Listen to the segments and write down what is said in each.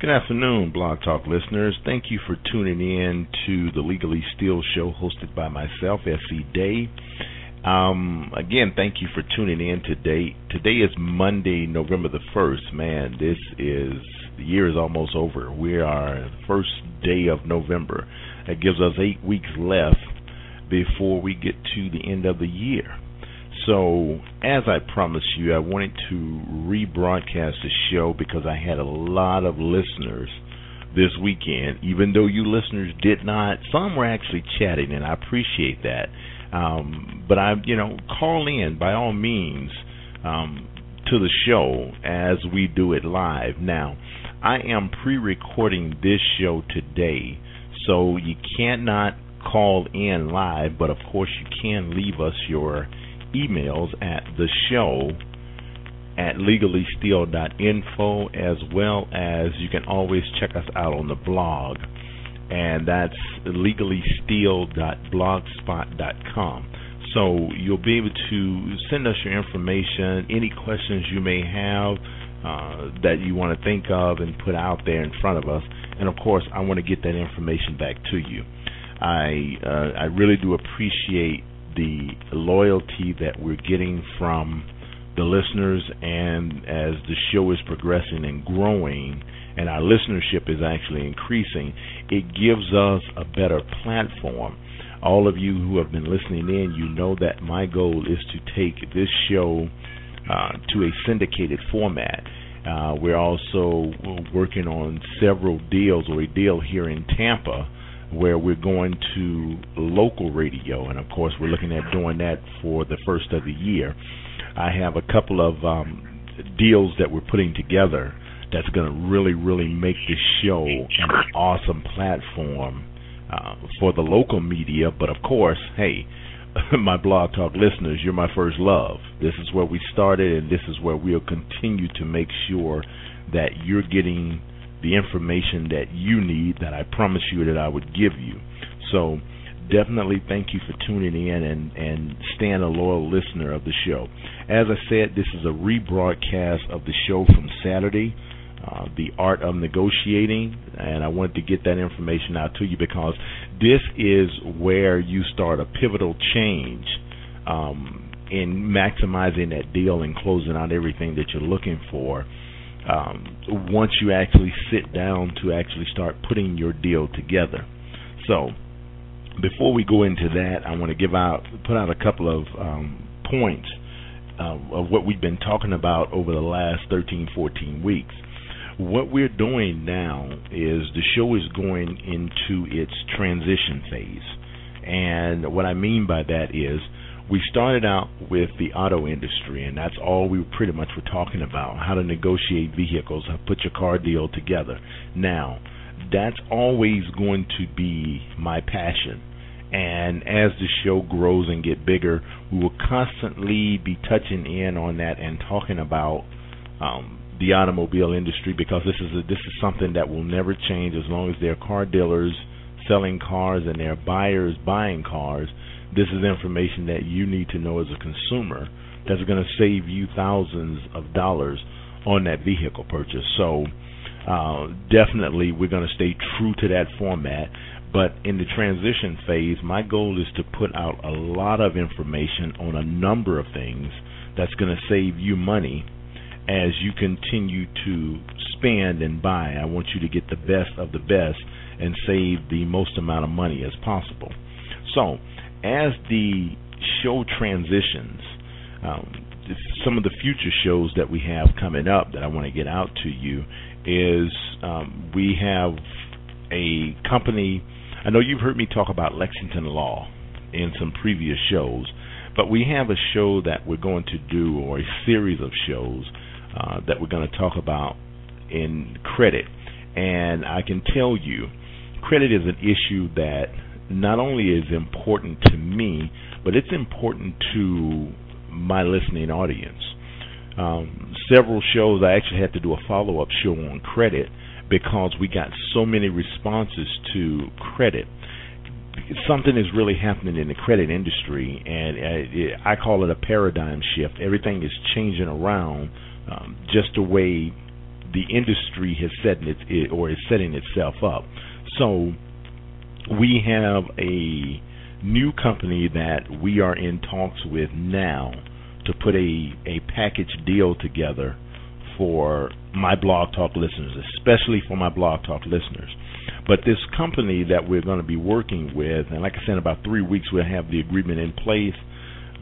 Good afternoon, Blog Talk listeners. Thank you for tuning in to the Legally Steal show hosted by myself, S.C. Day. Um, again, thank you for tuning in today. Today is Monday, November the 1st. Man, this is, the year is almost over. We are the first day of November. That gives us eight weeks left before we get to the end of the year. So, as I promised you, I wanted to rebroadcast the show because I had a lot of listeners this weekend. Even though you listeners did not, some were actually chatting, and I appreciate that. Um, but I, you know, call in by all means um, to the show as we do it live. Now, I am pre-recording this show today, so you cannot call in live, but of course you can leave us your emails at the show at legallysteal.info as well as you can always check us out on the blog and that's legallysteal.blogspot.com so you'll be able to send us your information any questions you may have uh, that you want to think of and put out there in front of us. And of course I want to get that information back to you. I uh, I really do appreciate the loyalty that we're getting from the listeners and as the show is progressing and growing and our listenership is actually increasing, it gives us a better platform. All of you who have been listening in, you know that my goal is to take this show uh, to a syndicated format. Uh, we're also working on several deals or a deal here in Tampa where we're going to local radio, and of course, we're looking at doing that for the first of the year. I have a couple of um, deals that we're putting together that's going to really, really make this show an awesome platform uh, for the local media. But of course, hey, my blog talk listeners, you're my first love. This is where we started, and this is where we'll continue to make sure that you're getting the information that you need that I promised you that I would give you. So definitely thank you for tuning in and, and staying a loyal listener of the show. As I said, this is a rebroadcast of the show from Saturday, uh, The Art of Negotiating, and I wanted to get that information out to you because this is where you start a pivotal change um, in maximizing that deal and closing out everything that you're looking for um, once you actually sit down to actually start putting your deal together. So, before we go into that, I want to give out, put out a couple of um, points uh, of what we've been talking about over the last 13, 14 weeks. What we're doing now is the show is going into its transition phase. And what I mean by that is we started out with the auto industry, and that's all we pretty much were talking about how to negotiate vehicles, how to put your car deal together. Now, that's always going to be my passion. And as the show grows and get bigger, we will constantly be touching in on that and talking about um, the automobile industry because this is a, this is something that will never change as long as there are car dealers selling cars and there are buyers buying cars this is information that you need to know as a consumer that's going to save you thousands of dollars on that vehicle purchase. So uh, definitely we're going to stay true to that format. But in the transition phase, my goal is to put out a lot of information on a number of things that's going to save you money as you continue to spend and buy. I want you to get the best of the best and save the most amount of money as possible. So, as the show transitions, um, some of the future shows that we have coming up that I want to get out to you is um, we have a company. I know you've heard me talk about Lexington Law in some previous shows, but we have a show that we're going to do, or a series of shows uh, that we're going to talk about in credit. And I can tell you, credit is an issue that not only is important to me, but it's important to my listening audience. Um, several shows, I actually had to do a follow up show on credit because we got so many responses to credit. Something is really happening in the credit industry, and uh, I call it a paradigm shift. Everything is changing around um, just the way the industry has set it or is setting itself up. So we have a new company that we are in talks with now to put a a package deal together for my blog talk listeners, especially for my blog talk listeners. But this company that we're going to be working with, and like I said, in about three weeks we'll have the agreement in place.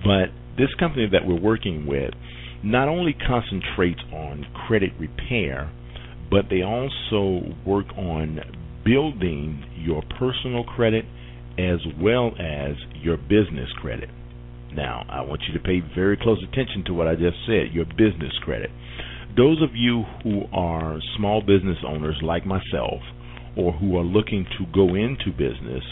But this company that we're working with not only concentrates on credit repair, but they also work on building your personal credit as well as your business credit. Now, I want you to pay very close attention to what I just said your business credit. Those of you who are small business owners like myself, or who are looking to go into business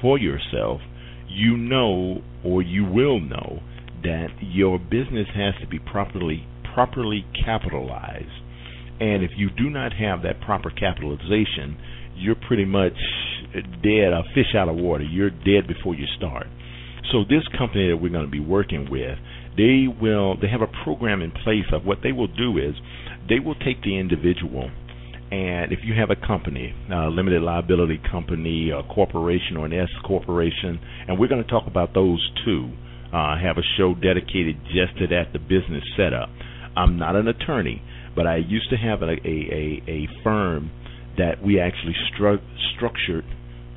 for yourself, you know or you will know that your business has to be properly properly capitalized. And if you do not have that proper capitalization, you're pretty much dead, a fish out of water. You're dead before you start. So this company that we're going to be working with, they will they have a program in place of what they will do is they will take the individual and if you have a company, a limited liability company, a corporation, or an S corporation, and we're going to talk about those too, uh, have a show dedicated just to that, the business setup. I'm not an attorney, but I used to have a, a, a, a firm that we actually stru- structured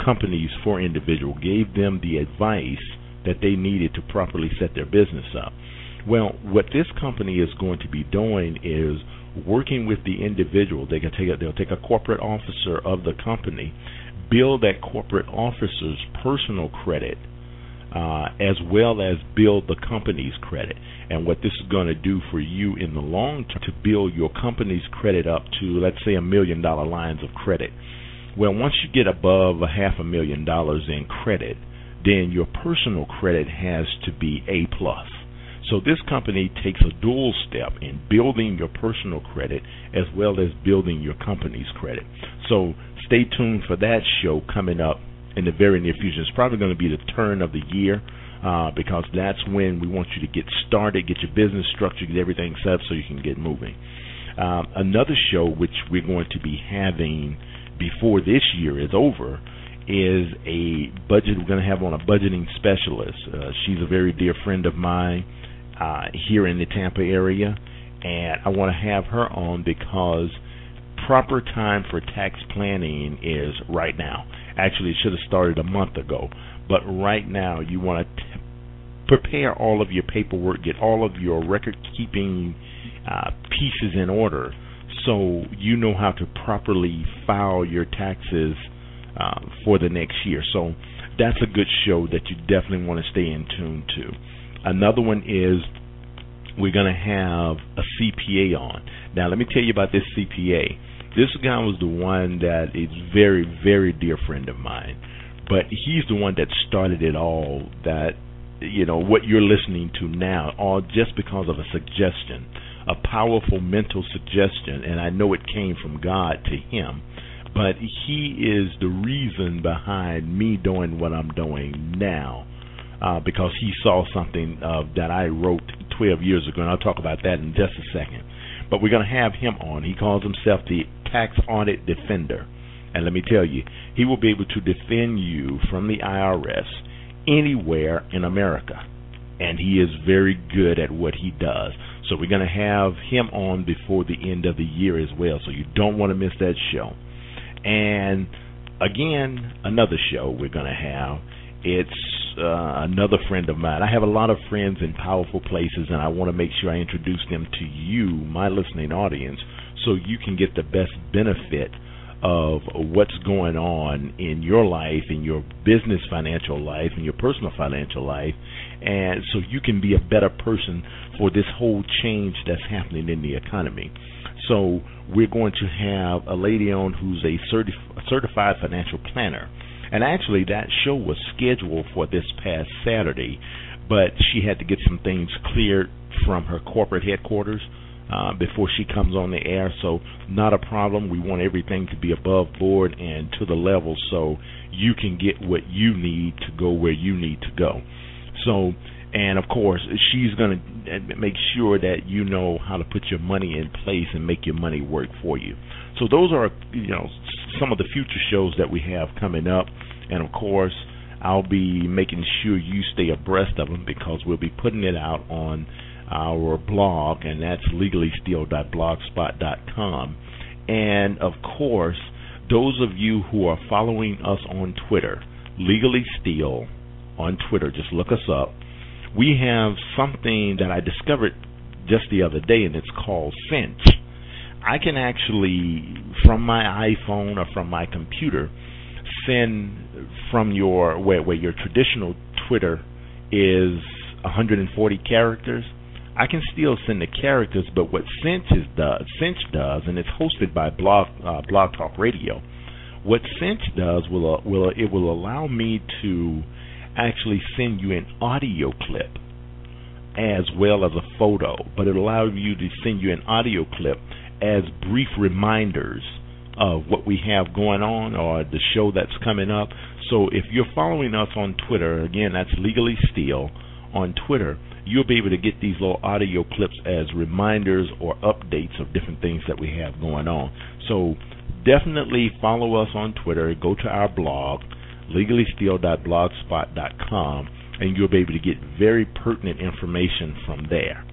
companies for individual, gave them the advice that they needed to properly set their business up. Well, what this company is going to be doing is working with the individual. They can take a, they'll take a corporate officer of the company, build that corporate officer's personal credit, uh, as well as build the company's credit. And what this is going to do for you in the long term to build your company's credit up to, let's say, a million dollar lines of credit. Well, once you get above a half a million dollars in credit, then your personal credit has to be A plus. So this company takes a dual step in building your personal credit as well as building your company's credit. So stay tuned for that show coming up in the very near future. It's probably going to be the turn of the year uh, because that's when we want you to get started, get your business structure, get everything set up so you can get moving. Um, another show which we're going to be having before this year is over is a budget. We're going to have on a budgeting specialist. Uh, she's a very dear friend of mine uh, here in the Tampa area, and I want to have her on because proper time for tax planning is right now. Actually, it should have started a month ago, but right now you want to t- prepare all of your paperwork, get all of your record keeping uh, pieces in order so you know how to properly file your taxes uh, for the next year. So that's a good show that you definitely want to stay in tune to. Another one is we're going to have a CPA on. Now, let me tell you about this CPA. This guy was the one that is very, very dear friend of mine, but he's the one that started it all. That you know what you're listening to now, all just because of a suggestion, a powerful mental suggestion, and I know it came from God to him. But he is the reason behind me doing what I'm doing now uh, because he saw something uh, that I wrote 12 years ago, and I'll talk about that in just a second. But we're going to have him on. He calls himself the Tax Audit Defender. And let me tell you, he will be able to defend you from the IRS anywhere in America. And he is very good at what he does. So we're going to have him on before the end of the year as well. So you don't want to miss that show. And again, another show we're going to have. It's uh, another friend of mine. I have a lot of friends in powerful places, and I want to make sure I introduce them to you, my listening audience, so you can get the best benefit of what's going on in your life, in your business financial life, in your personal financial life, and so you can be a better person for this whole change that's happening in the economy. So we're going to have a lady on who's a certif- certified financial planner and actually, that show was scheduled for this past Saturday, but she had to get some things cleared from her corporate headquarters uh, before she comes on the air. So, not a problem. We want everything to be above board and to the level so you can get what you need to go where you need to go. So, and of course she's going to make sure that you know how to put your money in place and make your money work for you. So those are you know some of the future shows that we have coming up, and of course I'll be making sure you stay abreast of them because we'll be putting it out on our blog, and that's legallysteal.blogspot.com. And of course, those of you who are following us on Twitter, Legally Steal on Twitter, just look us up. We have something that I discovered just the other day, and it's called Cinch. I can actually, from my iPhone or from my computer, send from your where where your traditional Twitter is 140 characters. I can still send the characters, but what Cinch is does, Cinch does, and it's hosted by Blog uh, Blog Talk Radio. What Cinch does will uh, will it will allow me to actually send you an audio clip as well as a photo, but it allows you to send you an audio clip as brief reminders of what we have going on or the show that's coming up. So if you're following us on Twitter, again, that's Legally Steal on Twitter, you'll be able to get these little audio clips as reminders or updates of different things that we have going on. So definitely follow us on Twitter. Go to our blog, legallysteal.blogspot.com, and you'll be able to get very pertinent information from there.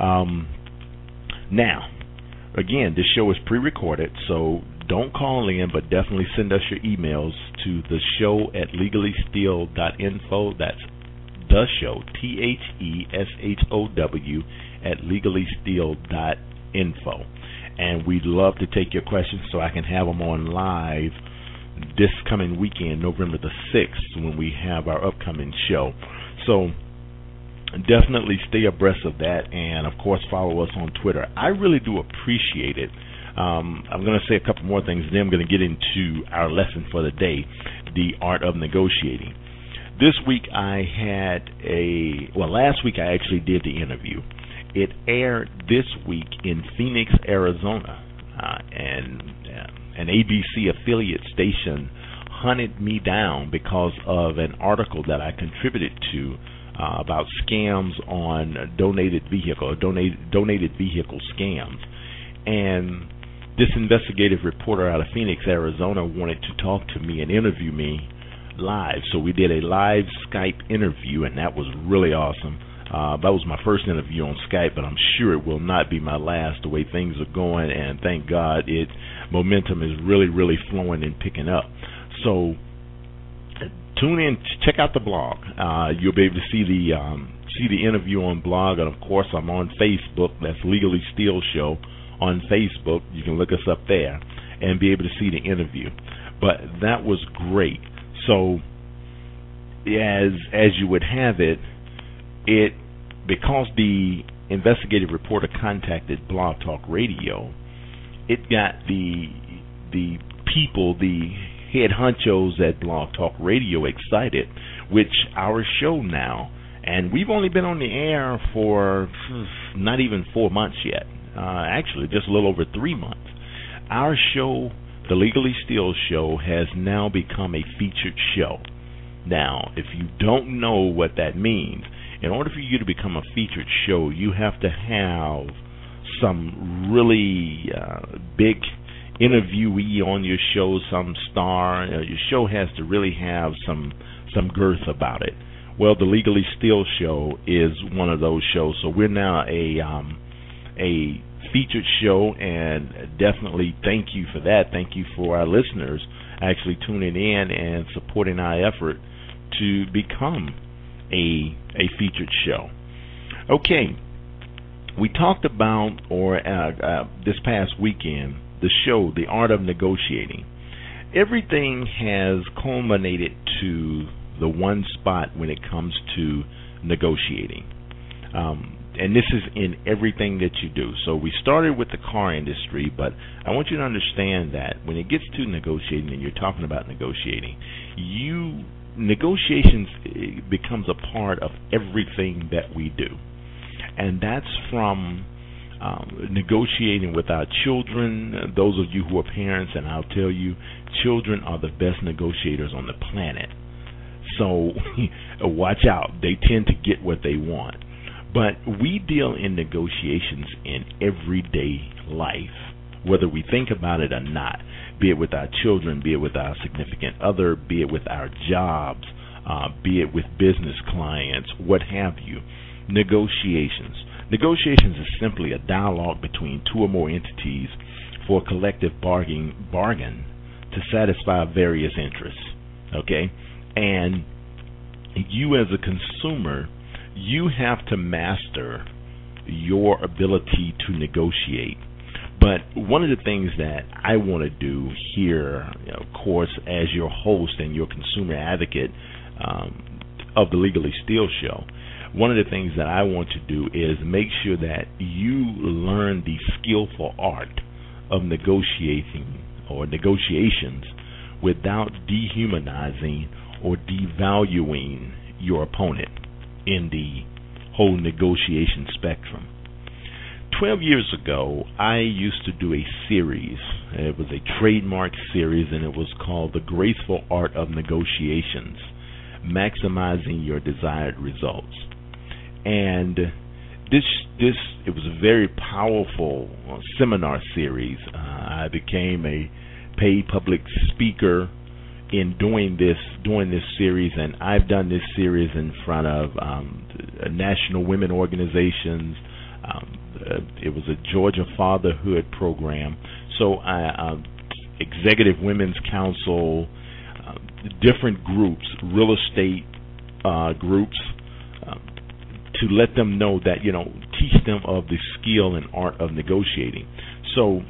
Um, now, again, this show is pre-recorded, so don't call in, but definitely send us your emails to the show at legallysteal.info. That's the show, T H E S H O W, at legallysteal.info. And we'd love to take your questions so I can have them on live this coming weekend, November the 6th, when we have our upcoming show. So definitely stay abreast of that and, of course, follow us on Twitter. I really do appreciate it. Um, I'm going to say a couple more things, then I'm going to get into our lesson for the day the art of negotiating. This week I had a, well, last week I actually did the interview. It aired this week in Phoenix, Arizona, uh, and uh, an ABC affiliate station hunted me down because of an article that I contributed to uh, about scams on donated vehicle, donated donated vehicle scams, and this investigative reporter out of Phoenix, Arizona, wanted to talk to me and interview me live. So we did a live Skype interview, and that was really awesome. Uh, that was my first interview on Skype, but I'm sure it will not be my last. The way things are going, and thank God, it momentum is really, really flowing and picking up. So tune in, check out the blog. Uh, you'll be able to see the um, see the interview on blog, and of course, I'm on Facebook. That's Legally Steal Show on Facebook. You can look us up there and be able to see the interview. But that was great. So as as you would have it, it because the investigative reporter contacted Blog Talk Radio, it got the the people, the head honchos at Blog Talk Radio excited, which our show now, and we've only been on the air for not even four months yet. Uh, actually, just a little over three months. Our show, the Legally Steal Show, has now become a featured show. Now, if you don't know what that means, in order for you to become a featured show, you have to have some really uh, big interviewee on your show, some star. Your show has to really have some some girth about it. Well, the Legally Steal show is one of those shows. So we're now a um, a featured show, and definitely thank you for that. Thank you for our listeners actually tuning in and supporting our effort to become a a featured show. Okay, we talked about or uh, uh, this past weekend the show, The Art of Negotiating. Everything has culminated to the one spot when it comes to negotiating. Um, and this is in everything that you do. So we started with the car industry, but I want you to understand that when it gets to negotiating and you're talking about negotiating, you negotiations eh, becomes a part of everything that we do. And that's from um, negotiating with our children, those of you who are parents, and I'll tell you, children are the best negotiators on the planet. So watch out. They tend to get what they want. But we deal in negotiations in everyday life, whether we think about it or not, be it with our children, be it with our significant other, be it with our jobs, uh, be it with business clients, what have you. Negotiations. Negotiations is simply a dialogue between two or more entities for a collective bargain, bargain to satisfy various interests. Okay? And you as a consumer, you have to master your ability to negotiate. But one of the things that I want to do here, of course, as your host and your consumer advocate um, of the Legally Steal Show, one of the things that I want to do is make sure that you learn the skillful art of negotiating or negotiations without dehumanizing or devaluing your opponent in the whole negotiation spectrum. 12 years ago, I used to do a series. It was a trademark series, and it was called The Graceful Art of Negotiations Maximizing Your Desired Results. And this this it was a very powerful uh, seminar series. Uh, I became a paid public speaker in doing this doing this series, and I've done this series in front of um, national women organizations. Um, uh, it was a Georgia Fatherhood program, so I, uh, Executive Women's Council, uh, different groups, real estate uh, groups, um, to let them know that you know teach them of the skill and art of negotiating. So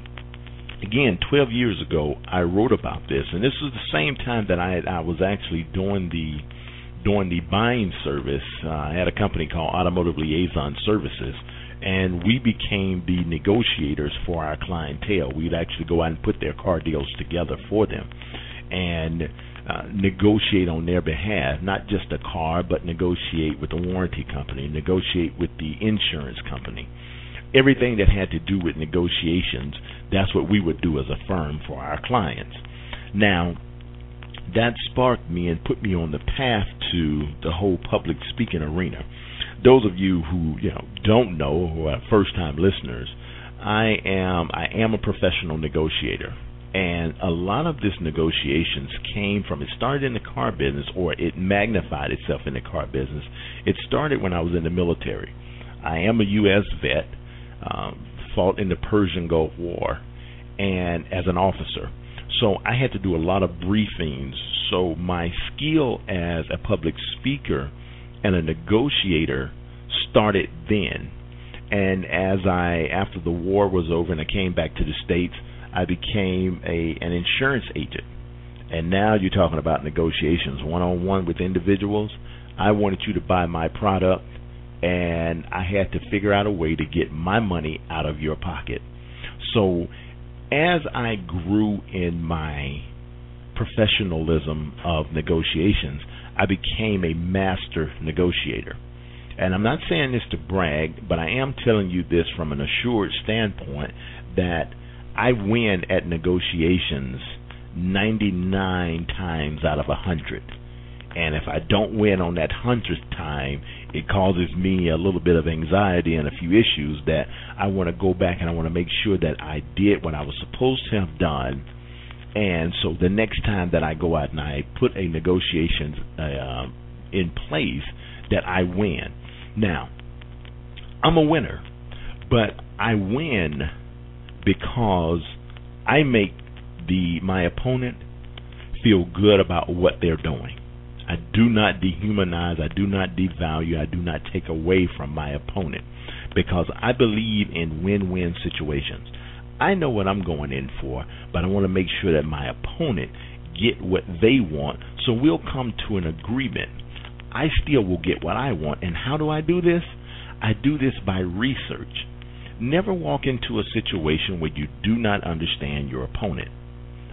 again, 12 years ago, I wrote about this, and this was the same time that I I was actually doing the doing the buying service. Uh, had a company called Automotive Liaison Services, and we became the negotiators for our clientele. We'd actually go out and put their car deals together for them, and uh, negotiate on their behalf, not just a car, but negotiate with the warranty company, negotiate with the insurance company. Everything that had to do with negotiations, that's what we would do as a firm for our clients. Now, that sparked me and put me on the path to the whole public speaking arena. Those of you who you know don't know, who are first time listeners, I am I am a professional negotiator and a lot of this negotiations came from it started in the car business or it magnified itself in the car business. It started when I was in the military. I am a U.S. vet, um, fought in the Persian Gulf War, and as an officer. So I had to do a lot of briefings. So my skill as a public speaker and a negotiator started then. And as I, after the war was over and I came back to the States, I became a an insurance agent. And now you're talking about negotiations one on one with individuals. I wanted you to buy my product and I had to figure out a way to get my money out of your pocket. So as I grew in my professionalism of negotiations, I became a master negotiator. And I'm not saying this to brag, but I am telling you this from an assured standpoint that I win at negotiations 99 times out of a 100. And if I don't win on that 100th time, it causes me a little bit of anxiety and a few issues that I want to go back and I want to make sure that I did what I was supposed to have done. And so the next time that I go out and I put a negotiation uh, in place, that I win. Now, I'm a winner, but I win because I make the my opponent feel good about what they're doing. I do not dehumanize, I do not devalue, I do not take away from my opponent because I believe in win-win situations. I know what I'm going in for, but I want to make sure that my opponent get what they want so we'll come to an agreement. I still will get what I want. And how do I do this? I do this by research. Never walk into a situation where you do not understand your opponent.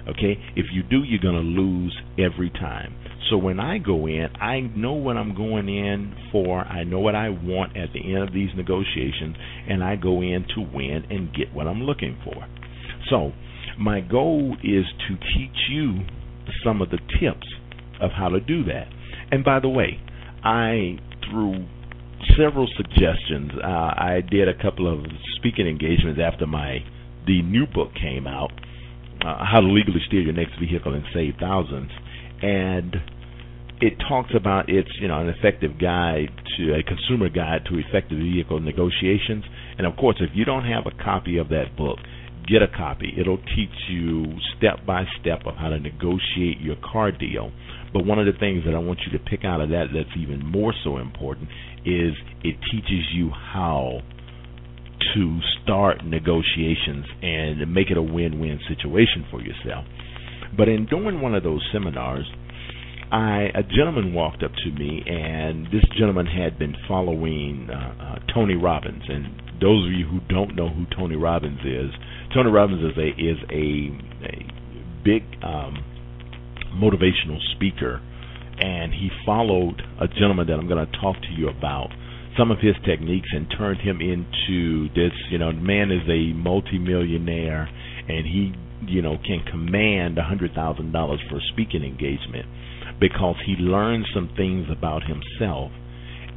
Okay? If you do, you're going to lose every time. So when I go in, I know what I'm going in for. I know what I want at the end of these negotiations, and I go in to win and get what I'm looking for. So my goal is to teach you some of the tips of how to do that. And by the way, I through several suggestions, uh, I did a couple of speaking engagements after my the new book came out, uh, How to Legally Steal Your Next Vehicle and Save Thousands, and it talks about it's you know an effective guide to a consumer guide to effective vehicle negotiations. And of course, if you don't have a copy of that book, get a copy. It'll teach you step by step of how to negotiate your car deal. But one of the things that I want you to pick out of that that's even more so important is it teaches you how to start negotiations and make it a win-win situation for yourself. But in doing one of those seminars, I a gentleman walked up to me, and this gentleman had been following uh, uh, Tony Robbins. And those of you who don't know who Tony Robbins is, Tony Robbins is a is a, a big um, motivational speaker, and he followed a gentleman that I'm going to talk to you about some of his techniques and turned him into this. You know, man is a multimillionaire, and he you know can command a hundred thousand dollars for a speaking engagement because he learned some things about himself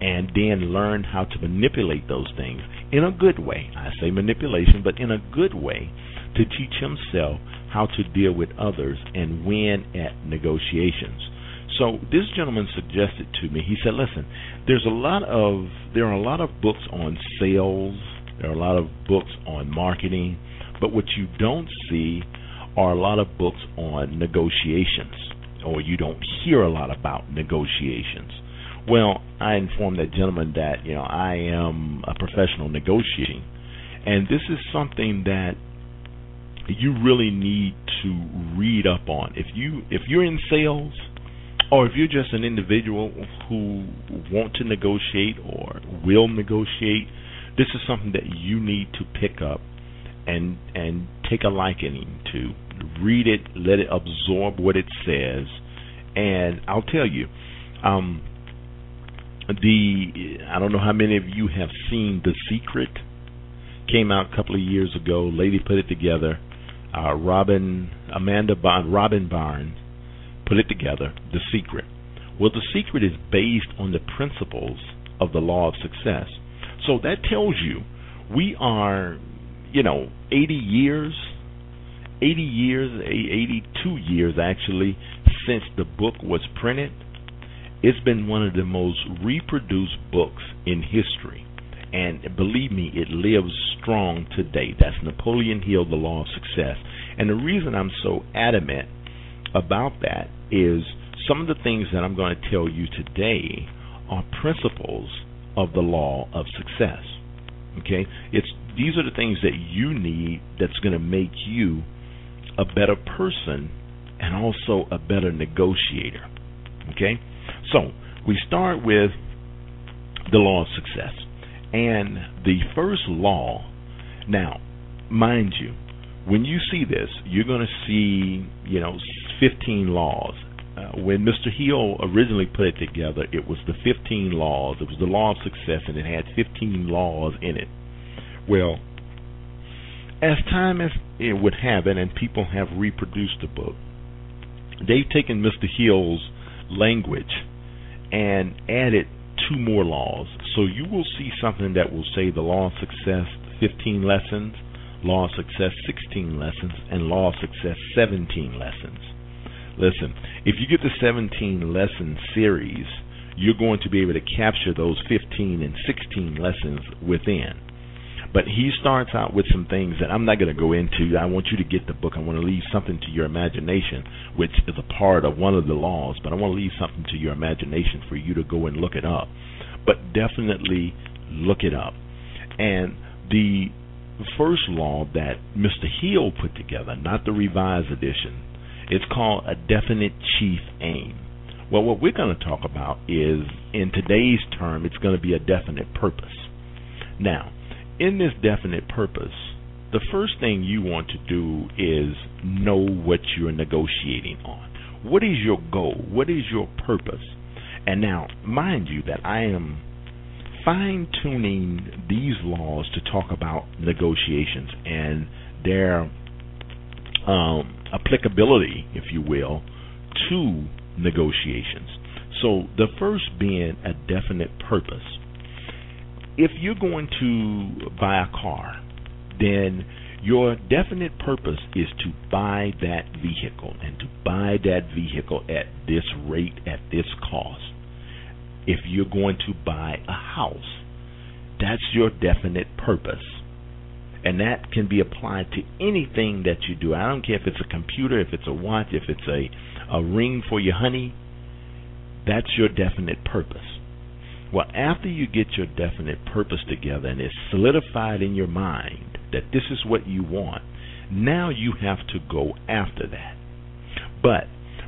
and then learned how to manipulate those things in a good way. I say manipulation, but in a good way to teach himself how to deal with others and win at negotiations. So this gentleman suggested to me. He said, "Listen, there's a lot of there are a lot of books on sales. There are a lot of books on marketing, but what you don't see are a lot of books on negotiations, or you don't hear a lot about negotiations." Well, I informed that gentleman that you know I am a professional negotiating, and this is something that you really need to read up on. If you if you're in sales or if you're just an individual who want to negotiate or will negotiate, this is something that you need to pick up and and take a liking to. Read it, let it absorb what it says, and I'll tell you, um, the I don't know how many of you have seen The Secret. Came out a couple of years ago. Lady put it together uh, Robin Amanda Bond, Robin Barnes put it together, The Secret. Well, The Secret is based on the principles of the law of success. So that tells you we are, you know, 80 years, 80 years, 82 years actually since the book was printed. It's been one of the most reproduced books in history. And believe me, it lives strong today. That's Napoleon Hill, The Law of Success. And the reason I'm so adamant about that is some of the things that I'm going to tell you today are principles of the law of success. Okay? It's these are the things that you need that's going to make you a better person and also a better negotiator. Okay? So, we start with the law of success. And the first law, now, mind you, when you see this, you're going to see, you know, 15 laws. Uh, when Mr. Hill originally put it together, it was the 15 laws. It was the law of success, and it had 15 laws in it. Well, as time as it would have it, and people have reproduced the book, they've taken Mr. Hill's language and added two more laws. So you will see something that will say the law of success, 15 lessons, law of success, 16 lessons, and law of success, 17 lessons. Listen, if you get the 17 lesson series, you're going to be able to capture those 15 and 16 lessons within. But he starts out with some things that I'm not going to go into. I want you to get the book. I want to leave something to your imagination, which is a part of one of the laws, but I want to leave something to your imagination for you to go and look it up but definitely look it up. And the first law that Mr. Hill put together, not the revised edition, it's called a definite chief aim. Well, what we're going to talk about is, in today's term, it's going to be a definite purpose. Now, in this definite purpose, the first thing you want to do is know what you're negotiating on. What is your goal? What is your purpose? And now, mind you, that I am fine tuning these laws to talk about negotiations and their um, applicability, if you will, to negotiations. So the first being a definite purpose. If you're going to buy a car, then your definite purpose is to buy that vehicle and to buy that vehicle at this rate, at this cost. If you're going to buy a house, that's your definite purpose. And that can be applied to anything that you do. I don't care if it's a computer, if it's a watch, if it's a, a ring for your honey. That's your definite purpose. Well, after you get your definite purpose together and it's solidified in your mind that this is what you want, now you have to go after that. But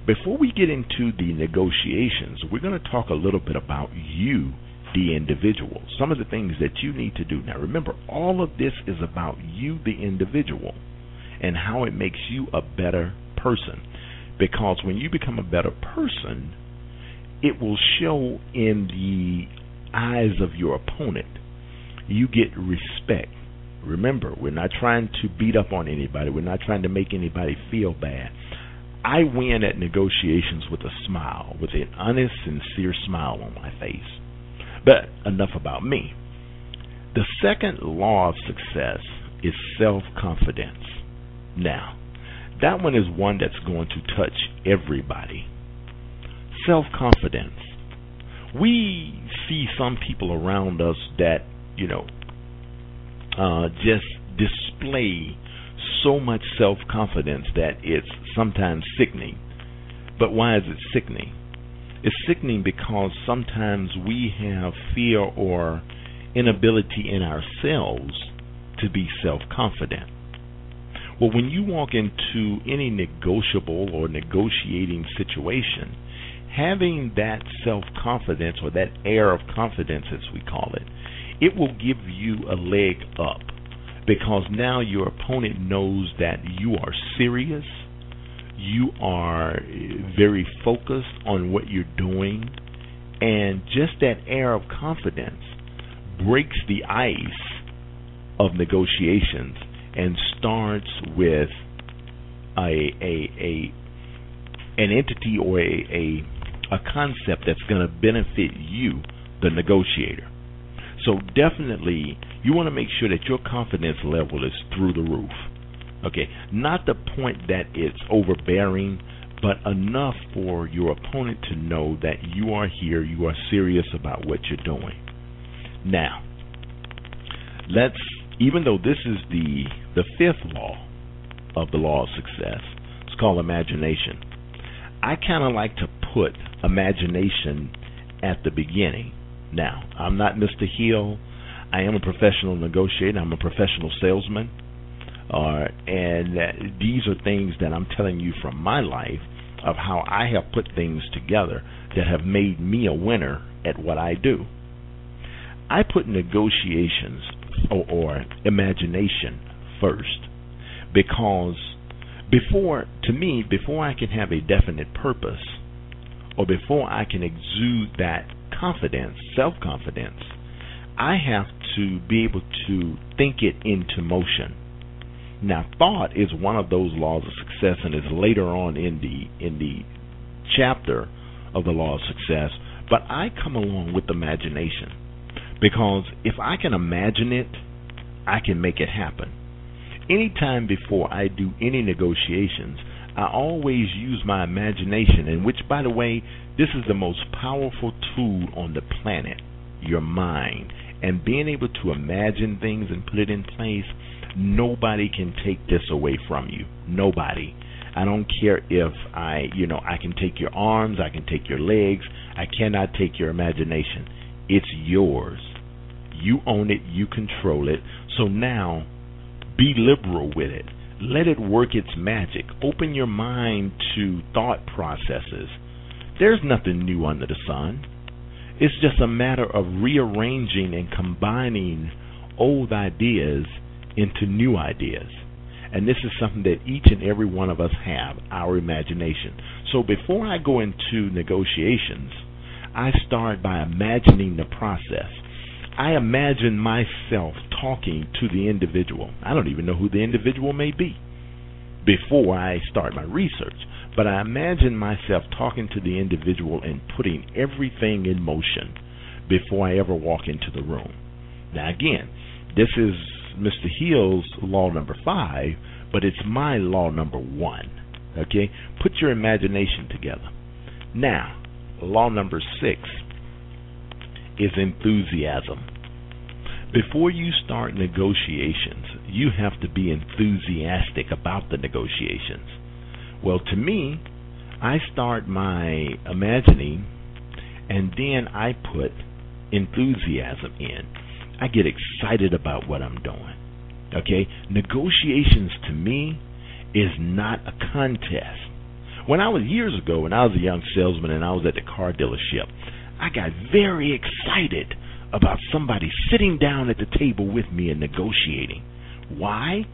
before we get into the negotiations, we're going to talk a little bit about you the individual. Some of the things that you need to do. Now, remember, all of this is about you, the individual, and how it makes you a better person. Because when you become a better person, it will show in the eyes of your opponent. You get respect. Remember, we're not trying to beat up on anybody, we're not trying to make anybody feel bad. I win at negotiations with a smile, with an honest, sincere smile on my face. But enough about me. The second law of success is self confidence. Now, that one is one that's going to touch everybody. Self confidence. We see some people around us that, you know, uh, just display so much self confidence that it's sometimes sickening. But why is it sickening? It's sickening because sometimes we have fear or inability in ourselves to be self confident. Well, when you walk into any negotiable or negotiating situation, having that self confidence or that air of confidence, as we call it, it will give you a leg up. Because now your opponent knows that you are serious you are very focused on what you're doing, and just that air of confidence breaks the ice of negotiations and starts with a a a an entity or a a, a concept that's going to benefit you, the negotiator. So definitely, you want to make sure that your confidence level is through the roof. Okay, not the point that it's overbearing, but enough for your opponent to know that you are here, you are serious about what you're doing. Now, let's even though this is the the fifth law of the law of success, it's called imagination. I kind of like to put imagination at the beginning. Now, I'm not Mr. Hill. I am a professional negotiator. I'm a professional salesman. Uh, and these are things that I'm telling you from my life of how I have put things together that have made me a winner at what I do. I put negotiations or, or imagination first because before, to me, before I can have a definite purpose or before I can exude that confidence, self confidence, I have to be able to think it into motion. Now, thought is one of those laws of success, and is later on in the in the chapter of the law of success. But I come along with imagination because if I can imagine it, I can make it happen. Anytime before I do any negotiations, I always use my imagination, and which, by the way, this is the most powerful tool on the planet your mind. And being able to imagine things and put it in place Nobody can take this away from you. Nobody. I don't care if I, you know, I can take your arms, I can take your legs. I cannot take your imagination. It's yours. You own it, you control it. So now, be liberal with it. Let it work its magic. Open your mind to thought processes. There's nothing new under the sun. It's just a matter of rearranging and combining old ideas into new ideas. And this is something that each and every one of us have, our imagination. So before I go into negotiations, I start by imagining the process. I imagine myself talking to the individual. I don't even know who the individual may be before I start my research. But I imagine myself talking to the individual and putting everything in motion before I ever walk into the room. Now, again, this is Mr. Hill's law number five, but it's my law number one. Okay? Put your imagination together. Now, law number six is enthusiasm. Before you start negotiations, you have to be enthusiastic about the negotiations. Well, to me, I start my imagining and then I put enthusiasm in. I get excited about what I'm doing. Okay? Negotiations to me is not a contest. When I was years ago, when I was a young salesman and I was at the car dealership, I got very excited about somebody sitting down at the table with me and negotiating. Why?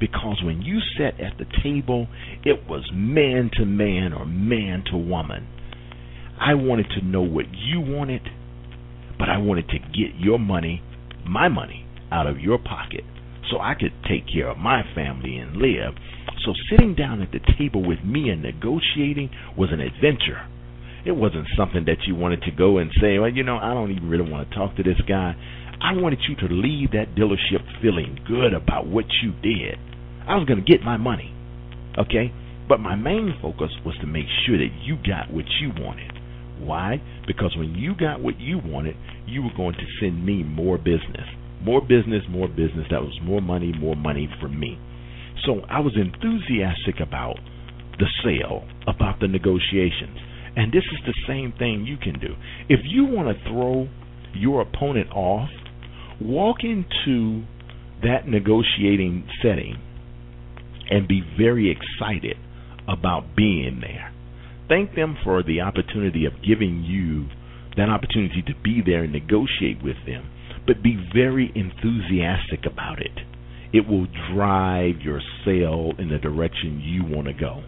Because when you sat at the table, it was man to man or man to woman. I wanted to know what you wanted, but I wanted to get your money, my money, out of your pocket so I could take care of my family and live. So sitting down at the table with me and negotiating was an adventure. It wasn't something that you wanted to go and say, well, you know, I don't even really want to talk to this guy. I wanted you to leave that dealership feeling good about what you did. I was going to get my money, okay? But my main focus was to make sure that you got what you wanted. Why? Because when you got what you wanted, you were going to send me more business. More business, more business. That was more money, more money for me. So I was enthusiastic about the sale, about the negotiations. And this is the same thing you can do. If you want to throw your opponent off, walk into that negotiating setting and be very excited about being there. Thank them for the opportunity of giving you that opportunity to be there and negotiate with them, but be very enthusiastic about it. It will drive your sale in the direction you want to go.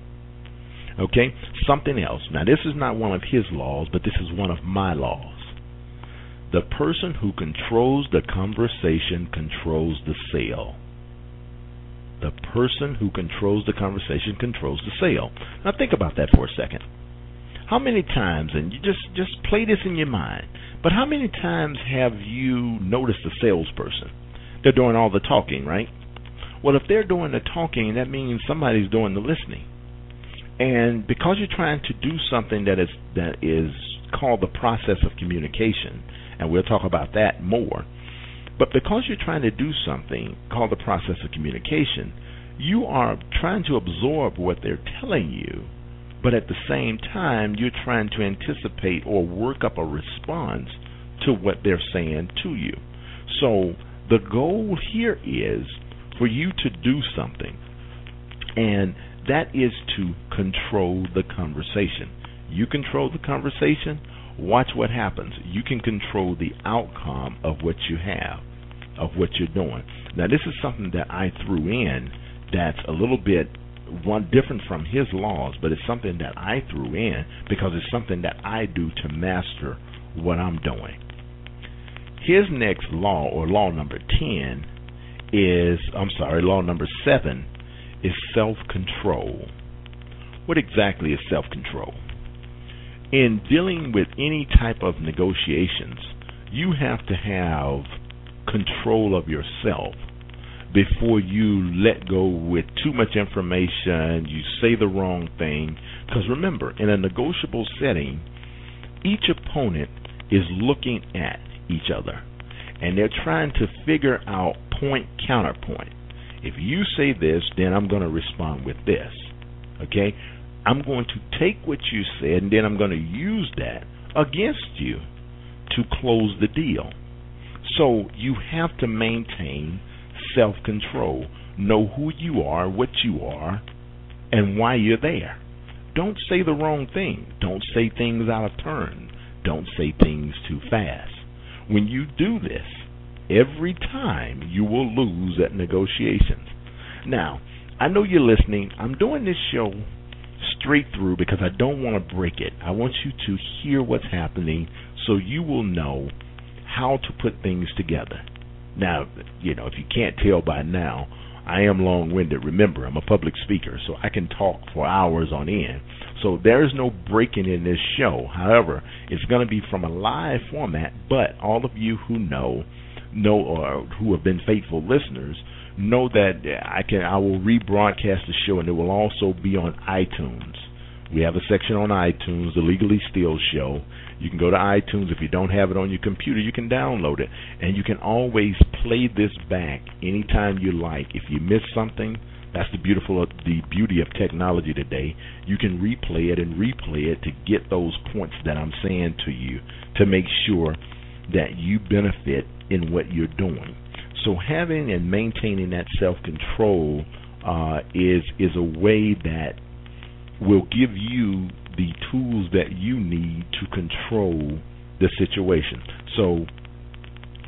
Okay? Something else. Now, this is not one of his laws, but this is one of my laws. The person who controls the conversation controls the sale. The person who controls the conversation controls the sale. Now think about that for a second. How many times, and you just just play this in your mind, but how many times have you noticed a salesperson? They're doing all the talking, right? Well, if they're doing the talking, that means somebody's doing the listening. And because you're trying to do something that is that is called the process of communication, and we'll talk about that more. But because you're trying to do something called the process of communication, you are trying to absorb what they're telling you, but at the same time, you're trying to anticipate or work up a response to what they're saying to you. So the goal here is for you to do something, and that is to control the conversation. You control the conversation, watch what happens. You can control the outcome of what you have, of what you're doing. Now, this is something that I threw in that's a little bit one different from his laws, but it's something that I threw in because it's something that I do to master what I'm doing. His next law, or law number 10, is, I'm sorry, law number 7 is self control. What exactly is self control? in dealing with any type of negotiations, you have to have control of yourself before you let go with too much information, you say the wrong thing. Because remember, in a negotiable setting, each opponent is looking at each other and they're trying to figure out point counterpoint. If you say this, then I'm going to respond with this. Okay? I'm going to take what you said and then I'm going to use that against you to close the deal. So you have to maintain self control. Know who you are, what you are, and why you're there. Don't say the wrong thing. Don't say things out of turn. Don't say things too fast. When you do this, every time you will lose at negotiations. Now, I know you're listening. I'm doing this show straight through because I don't want to break it. I want you to hear what's happening so you will know how to put things together. Now, you know, if you can't tell by now, I am long winded. Remember, I'm a public speaker, so I can talk for hours on end. So there's no breaking in this show. However, it's going to be from a live format, but all of you who know, know or who have been faithful listeners, know that I can I will rebroadcast the show and it will also be on iTunes. We have a section on iTunes, the Legally Steal Show. You can go to iTunes. If you don't have it on your computer, you can download it. And you can always play this back anytime you like. If you miss something, that's the beautiful uh, the beauty of technology today. You can replay it and replay it to get those points that I'm saying to you to make sure that you benefit in what you're doing. So having and maintaining that self-control uh, is is a way that will give you the tools that you need to control the situation. So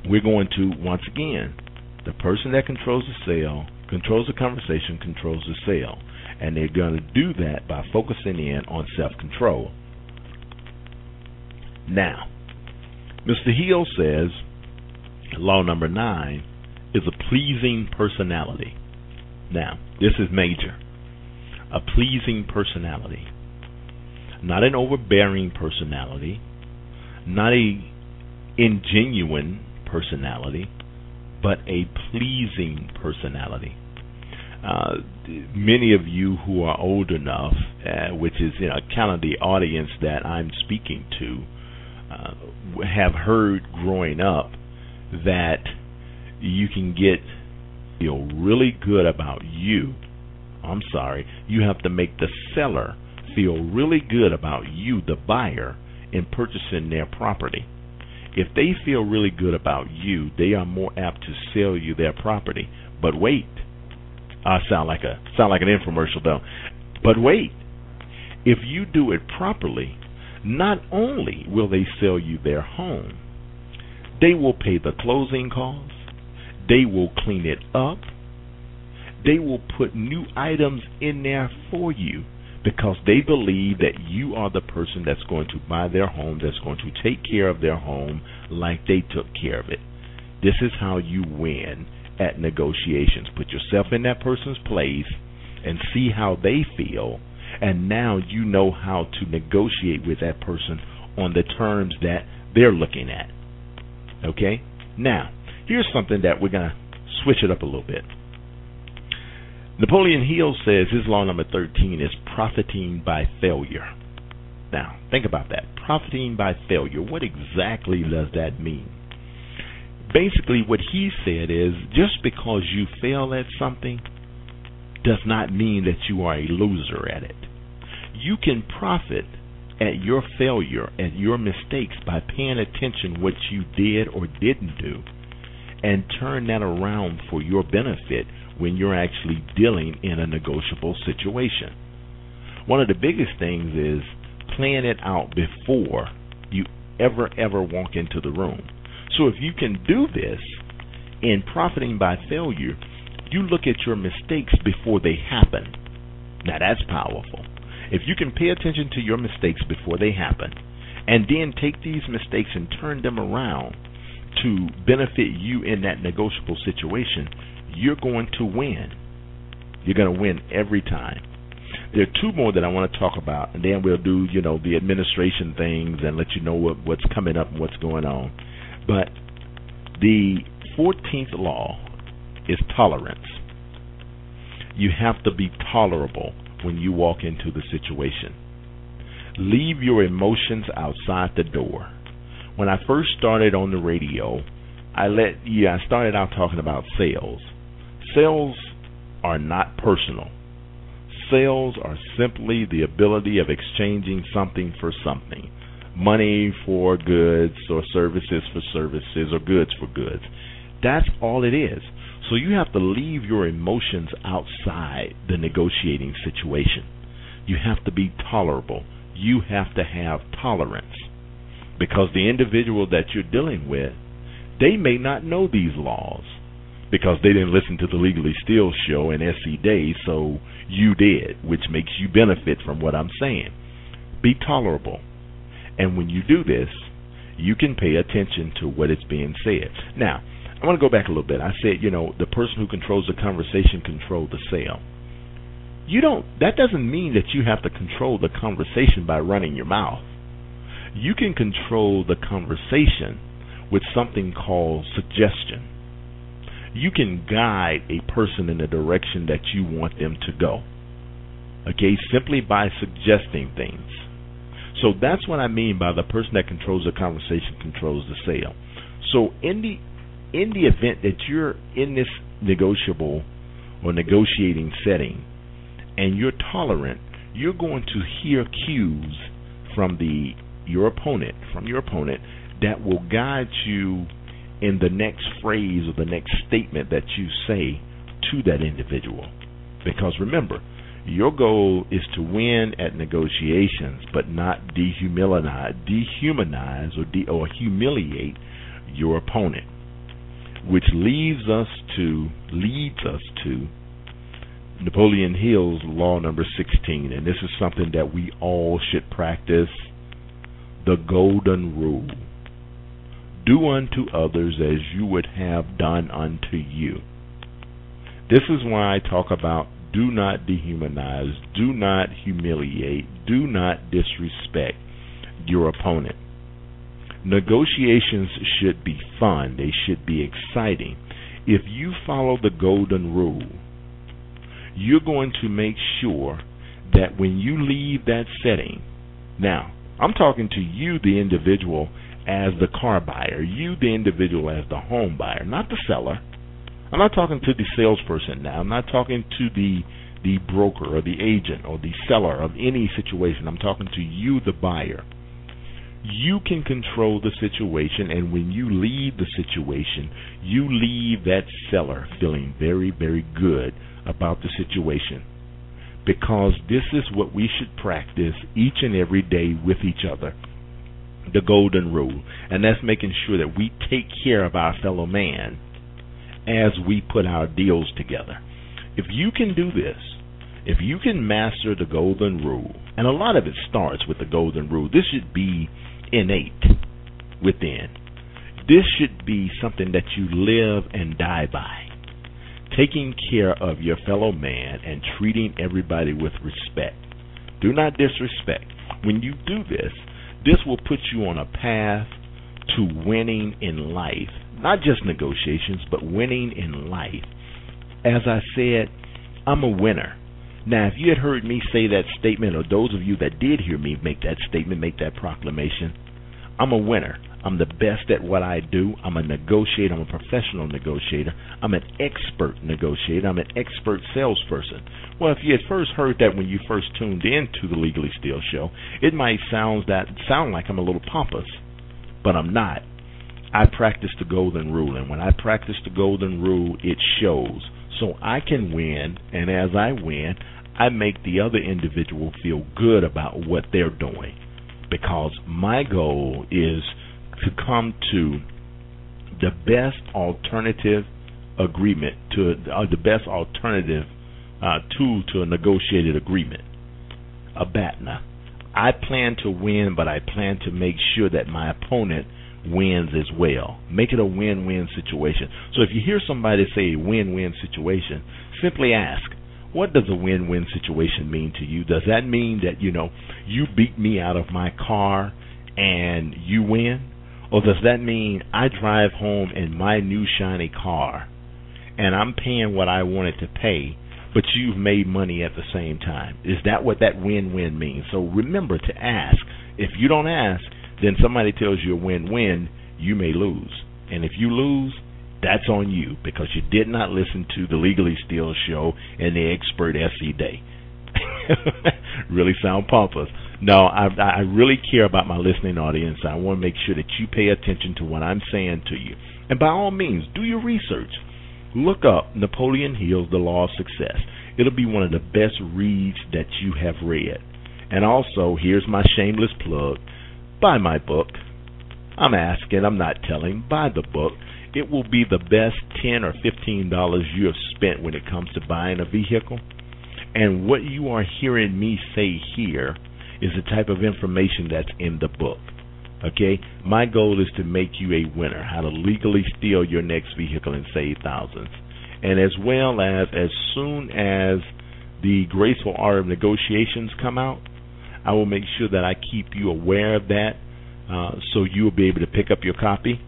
we're going to once again the person that controls the sale controls the conversation, controls the sale. And they're going to do that by focusing in on self control. Now, Mr. Hill says law number nine is a pleasing personality. Now, this is major. A pleasing personality. Not an overbearing personality, not a ingenuine personality, but a pleasing personality. Uh, many of you who are old enough, uh, which is you know, kind of the audience that I'm speaking to, uh, have heard growing up that you can get feel really good about you. I'm sorry, you have to make the seller feel really good about you, the buyer, in purchasing their property. If they feel really good about you, they are more apt to sell you their property. But wait, I sound like a sound like an infomercial though. But wait, if you do it properly, not only will they sell you their home, they will pay the closing costs, they will clean it up, they will put new items in there for you because they believe that you are the person that's going to buy their home, that's going to take care of their home like they took care of it. This is how you win at negotiations. Put yourself in that person's place and see how they feel, and now you know how to negotiate with that person on the terms that they're looking at. Okay? Now, here's something that we're going to switch it up a little bit. Napoleon Hill says his law number 13 is profiting by failure. Now, think about that. Profiting by failure. What exactly does that mean? basically what he said is just because you fail at something does not mean that you are a loser at it. You can profit at your failure, at your mistakes by paying attention what you did or didn't do and turn that around for your benefit when you're actually dealing in a negotiable situation. One of the biggest things is plan it out before you ever ever walk into the room. So if you can do this in profiting by failure, you look at your mistakes before they happen. Now that's powerful. If you can pay attention to your mistakes before they happen, and then take these mistakes and turn them around to benefit you in that negotiable situation, you're going to win. You're going to win every time. There are two more that I want to talk about, and then we'll do, you know, the administration things and let you know what, what's coming up and what's going on. But the 14th law is tolerance. You have to be tolerable when you walk into the situation. Leave your emotions outside the door. When I first started on the radio, I let yeah, I started out talking about sales. Sales are not personal. Sales are simply the ability of exchanging something for something money for goods or services for services or goods for goods. That's all it is. So you have to leave your emotions outside the negotiating situation. You have to be tolerable. You have to have tolerance. Because the individual that you're dealing with, they may not know these laws because they didn't listen to the Legally Steal show and SC Days, so you did, which makes you benefit from what I'm saying. Be tolerable. And when you do this, you can pay attention to what is being said. Now, I want to go back a little bit. I said, you know, the person who controls the conversation controls the sale. You don't. That doesn't mean that you have to control the conversation by running your mouth. You can control the conversation with something called suggestion. You can guide a person in the direction that you want them to go. Okay, simply by suggesting things. So that's what I mean by the person that controls the conversation controls the sale. So in the in the event that you're in this negotiable or negotiating setting and you're tolerant, you're going to hear cues from the your opponent, from your opponent that will guide you in the next phrase or the next statement that you say to that individual. Because remember, your goal is to win at negotiations, but not dehumanize, dehumanize or, de- or humiliate your opponent, which leads us to leads us to Napoleon Hill's law number 16, and this is something that we all should practice: the golden rule. Do unto others as you would have done unto you. This is why I talk about do not dehumanize, do not humiliate, do not disrespect your opponent. Negotiations should be fun, they should be exciting. If you follow the golden rule, you're going to make sure that when you leave that setting, now, I'm talking to you, the individual, as the car buyer, you, the individual, as the home buyer, not the seller. I'm not talking to the salesperson now. I'm not talking to the the broker or the agent or the seller of any situation. I'm talking to you, the buyer. You can control the situation, and when you leave the situation, you leave that seller feeling very, very good about the situation. Because this is what we should practice each and every day with each other the golden rule, and that's making sure that we take care of our fellow man as we put our deals together. If you can do this, if you can master the golden rule, and a lot of it starts with the golden rule, this should be innate within. This should be something that you live and die by. Taking care of your fellow man and treating everybody with respect. Do not disrespect. When you do this, this will put you on a path to winning in life not just negotiations, but winning in life. As I said, I'm a winner. Now, if you had heard me say that statement, or those of you that did hear me make that statement, make that proclamation, I'm a winner. I'm the best at what I do. I'm a negotiator. I'm a professional negotiator. I'm an expert negotiator. I'm an expert salesperson. Well, if you had first heard that when you first tuned in to the Legally Steal show, it might sound that sound like I'm a little pompous, but I'm not. I practice the golden rule, and when I practice the golden rule, it shows. So I can win, and as I win, I make the other individual feel good about what they're doing. Because my goal is to come to the best alternative agreement, to uh, the best alternative uh, tool to a negotiated agreement, a BATNA. I plan to win, but I plan to make sure that my opponent wins as well. Make it a win-win situation. So if you hear somebody say win-win situation, simply ask, what does a win-win situation mean to you? Does that mean that, you know, you beat me out of my car and you win? Or does that mean I drive home in my new shiny car and I'm paying what I wanted to pay, but you've made money at the same time? Is that what that win-win means? So remember to ask. If you don't ask, then somebody tells you a win-win, you may lose. And if you lose, that's on you because you did not listen to the Legally Steal show and the expert SE Day. really sound pompous. No, I, I really care about my listening audience. I want to make sure that you pay attention to what I'm saying to you. And by all means, do your research. Look up Napoleon Hill's The Law of Success. It'll be one of the best reads that you have read. And also, here's my shameless plug buy my book. I'm asking, I'm not telling. Buy the book. It will be the best ten or fifteen dollars you have spent when it comes to buying a vehicle. And what you are hearing me say here is the type of information that's in the book. Okay, my goal is to make you a winner. How to legally steal your next vehicle and save thousands, and as well as as soon as the graceful art of negotiations come out, I will make sure that I keep you aware of that, uh, so you will be able to pick up your copy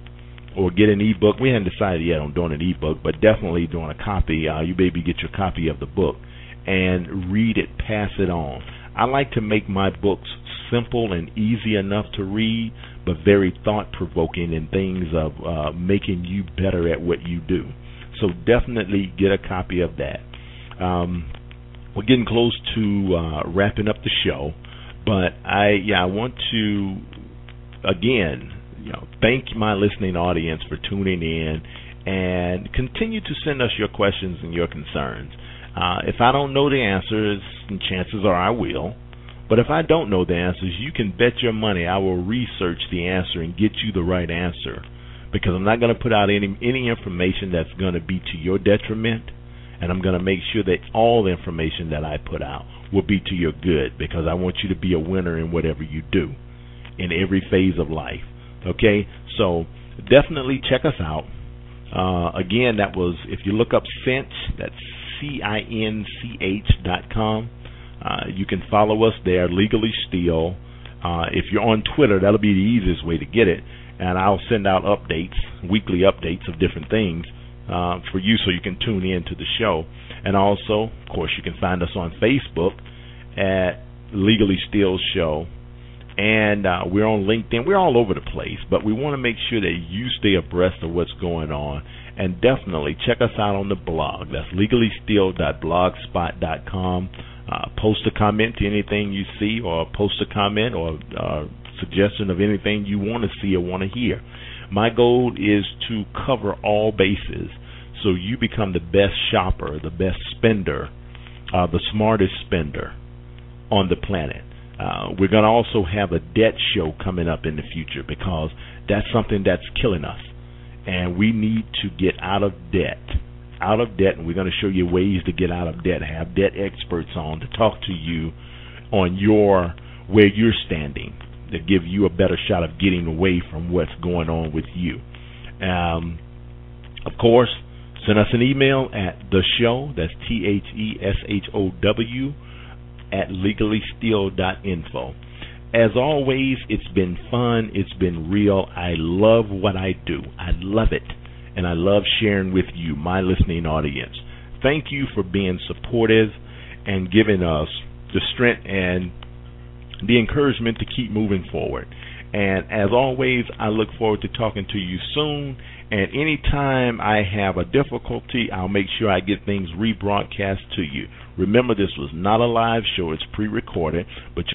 or get an ebook. We haven't decided yet on doing an ebook, but definitely doing a copy. Uh, you maybe get your copy of the book and read it, pass it on. I like to make my books simple and easy enough to read, but very thought provoking in things of uh, making you better at what you do. So definitely get a copy of that. Um, we're getting close to uh, wrapping up the show, but I yeah I want to again you know thank my listening audience for tuning in and continue to send us your questions and your concerns. Uh, if I don't know the answers, chances are I will. But if I don't know the answers, you can bet your money I will research the answer and get you the right answer. Because I'm not going to put out any any information that's going to be to your detriment, and I'm going to make sure that all the information that I put out will be to your good. Because I want you to be a winner in whatever you do, in every phase of life. Okay, so definitely check us out. Uh, again, that was if you look up Cinch, that's C I N C H dot com. Uh, you can follow us there, Legally Steal. Uh, if you're on Twitter, that'll be the easiest way to get it. And I'll send out updates, weekly updates of different things uh, for you so you can tune in to the show. And also, of course, you can find us on Facebook at Legally Steal Show. And uh, we're on LinkedIn. We're all over the place, but we want to make sure that you stay abreast of what's going on. And definitely check us out on the blog. That's legallysteal.blogspot.com. Uh, post a comment to anything you see, or post a comment or uh, suggestion of anything you want to see or want to hear. My goal is to cover all bases so you become the best shopper, the best spender, uh, the smartest spender on the planet. Uh, we're going to also have a debt show coming up in the future because that's something that's killing us. And we need to get out of debt out of debt, and we're going to show you ways to get out of debt. Have debt experts on to talk to you on your where you're standing to give you a better shot of getting away from what's going on with you. Um, of course, send us an email at the show. That's T H E S H O W at legallysteal.info. As always, it's been fun. It's been real. I love what I do. I love it and I love sharing with you, my listening audience. Thank you for being supportive and giving us the strength and the encouragement to keep moving forward. And as always, I look forward to talking to you soon. And anytime I have a difficulty, I'll make sure I get things rebroadcast to you. Remember, this was not a live show, it's pre recorded, but